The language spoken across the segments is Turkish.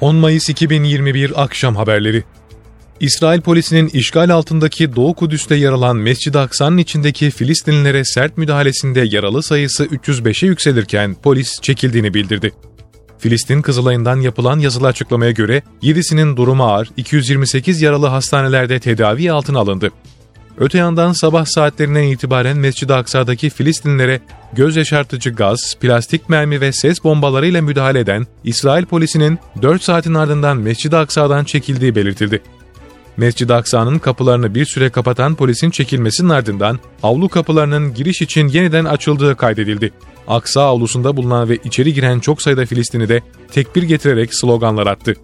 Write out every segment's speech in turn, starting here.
10 Mayıs 2021 akşam haberleri. İsrail polisinin işgal altındaki Doğu Kudüs'te yer alan Mescid-i Aksa'nın içindeki Filistinlilere sert müdahalesinde yaralı sayısı 305'e yükselirken polis çekildiğini bildirdi. Filistin Kızılay'ından yapılan yazılı açıklamaya göre 7'sinin durumu ağır, 228 yaralı hastanelerde tedavi altına alındı. Öte yandan sabah saatlerinden itibaren Mescid-i Aksa'daki Filistinlere göz yaşartıcı gaz, plastik mermi ve ses bombalarıyla müdahale eden İsrail polisinin 4 saatin ardından Mescid-i Aksa'dan çekildiği belirtildi. Mescid-i Aksa'nın kapılarını bir süre kapatan polisin çekilmesinin ardından avlu kapılarının giriş için yeniden açıldığı kaydedildi. Aksa avlusunda bulunan ve içeri giren çok sayıda Filistin'i de tekbir getirerek sloganlar attı.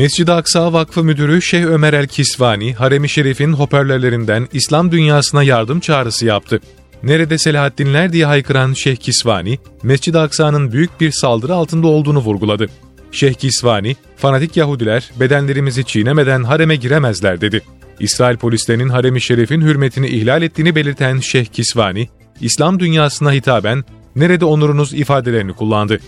Mescid-i Aksa Vakfı Müdürü Şeyh Ömer El Kisvani, Harem-i Şerif'in hoparlörlerinden İslam dünyasına yardım çağrısı yaptı. Nerede Selahaddinler diye haykıran Şeyh Kisvani, Mescid-i Aksa'nın büyük bir saldırı altında olduğunu vurguladı. Şeyh Kisvani, fanatik Yahudiler bedenlerimizi çiğnemeden hareme giremezler dedi. İsrail polislerinin harem-i şerifin hürmetini ihlal ettiğini belirten Şeyh Kisvani, İslam dünyasına hitaben nerede onurunuz ifadelerini kullandı.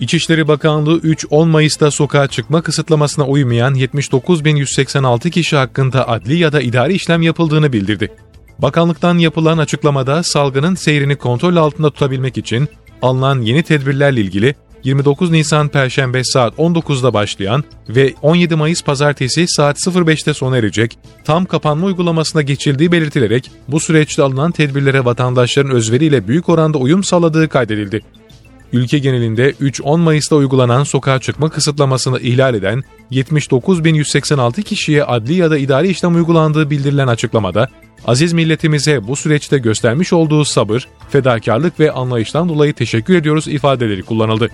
İçişleri Bakanlığı 3-10 Mayıs'ta sokağa çıkma kısıtlamasına uymayan 79.186 kişi hakkında adli ya da idari işlem yapıldığını bildirdi. Bakanlıktan yapılan açıklamada salgının seyrini kontrol altında tutabilmek için alınan yeni tedbirlerle ilgili 29 Nisan Perşembe saat 19'da başlayan ve 17 Mayıs Pazartesi saat 05'te sona erecek tam kapanma uygulamasına geçildiği belirtilerek bu süreçte alınan tedbirlere vatandaşların özveriyle büyük oranda uyum sağladığı kaydedildi. Ülke genelinde 3-10 Mayıs'ta uygulanan sokağa çıkma kısıtlamasını ihlal eden 79.186 kişiye adli ya da idari işlem uygulandığı bildirilen açıklamada, aziz milletimize bu süreçte göstermiş olduğu sabır, fedakarlık ve anlayıştan dolayı teşekkür ediyoruz ifadeleri kullanıldı.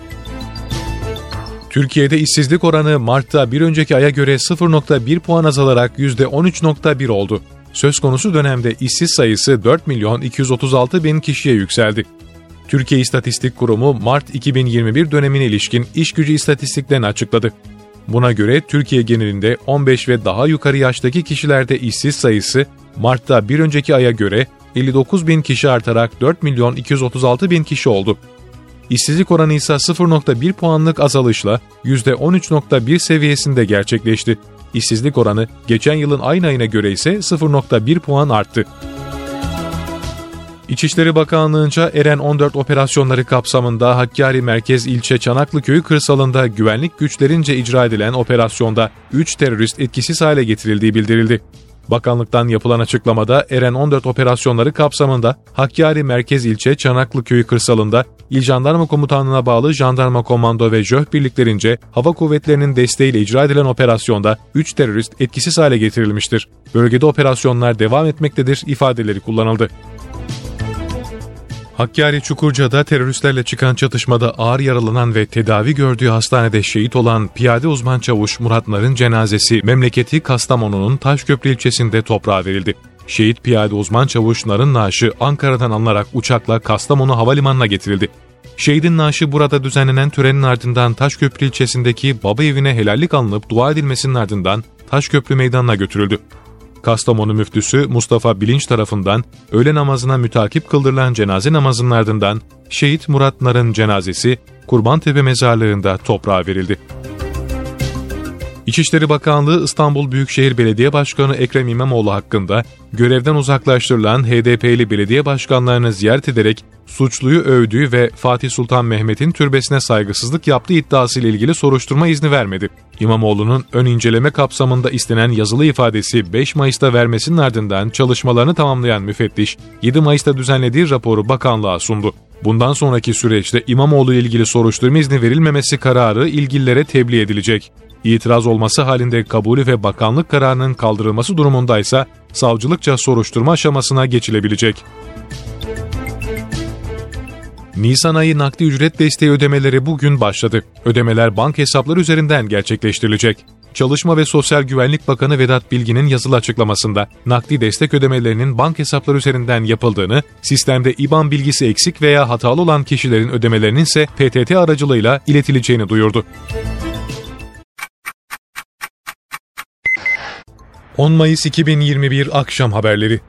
Türkiye'de işsizlik oranı Mart'ta bir önceki aya göre 0.1 puan azalarak %13.1 oldu. Söz konusu dönemde işsiz sayısı 4 milyon 236 bin kişiye yükseldi. Türkiye İstatistik Kurumu Mart 2021 dönemine ilişkin iş gücü istatistiklerini açıkladı. Buna göre Türkiye genelinde 15 ve daha yukarı yaştaki kişilerde işsiz sayısı Mart'ta bir önceki aya göre 59 bin kişi artarak 4 milyon 236 bin kişi oldu. İşsizlik oranı ise 0.1 puanlık azalışla %13.1 seviyesinde gerçekleşti. İşsizlik oranı geçen yılın aynı ayına göre ise 0.1 puan arttı. İçişleri Bakanlığı'nca Eren 14 operasyonları kapsamında Hakkari Merkez İlçe Çanaklı Köyü kırsalında güvenlik güçlerince icra edilen operasyonda 3 terörist etkisiz hale getirildiği bildirildi. Bakanlıktan yapılan açıklamada Eren 14 operasyonları kapsamında Hakkari Merkez İlçe Çanaklı Köyü kırsalında İl Jandarma Komutanlığı'na bağlı Jandarma Komando ve JÖH birliklerince hava kuvvetlerinin desteğiyle icra edilen operasyonda 3 terörist etkisiz hale getirilmiştir. Bölgede operasyonlar devam etmektedir ifadeleri kullanıldı. Hakkari Çukurca'da teröristlerle çıkan çatışmada ağır yaralanan ve tedavi gördüğü hastanede şehit olan piyade uzman çavuş Murat Nar'ın cenazesi memleketi Kastamonu'nun Taşköprü ilçesinde toprağa verildi. Şehit piyade uzman çavuş Nar'ın naaşı Ankara'dan alınarak uçakla Kastamonu Havalimanı'na getirildi. Şehidin naaşı burada düzenlenen törenin ardından Taşköprü ilçesindeki baba evine helallik alınıp dua edilmesinin ardından Taşköprü meydanına götürüldü. Kastamonu müftüsü Mustafa Bilinç tarafından öğle namazına mütakip kıldırılan cenaze namazının ardından şehit Murat Nar'ın cenazesi Kurbantepe mezarlığında toprağa verildi. İçişleri Bakanlığı İstanbul Büyükşehir Belediye Başkanı Ekrem İmamoğlu hakkında görevden uzaklaştırılan HDP'li belediye başkanlarını ziyaret ederek suçluyu övdüğü ve Fatih Sultan Mehmet'in türbesine saygısızlık yaptığı iddiasıyla ilgili soruşturma izni vermedi. İmamoğlu'nun ön inceleme kapsamında istenen yazılı ifadesi 5 Mayıs'ta vermesinin ardından çalışmalarını tamamlayan müfettiş 7 Mayıs'ta düzenlediği raporu bakanlığa sundu. Bundan sonraki süreçte İmamoğlu ile ilgili soruşturma izni verilmemesi kararı ilgililere tebliğ edilecek. İtiraz olması halinde kabulü ve bakanlık kararının kaldırılması durumundaysa savcılıkça soruşturma aşamasına geçilebilecek. Nisan ayı nakdi ücret desteği ödemeleri bugün başladı. Ödemeler bank hesapları üzerinden gerçekleştirilecek. Çalışma ve Sosyal Güvenlik Bakanı Vedat Bilgin'in yazılı açıklamasında nakdi destek ödemelerinin bank hesapları üzerinden yapıldığını, sistemde IBAN bilgisi eksik veya hatalı olan kişilerin ödemelerinin ise PTT aracılığıyla iletileceğini duyurdu. 10 Mayıs 2021 akşam haberleri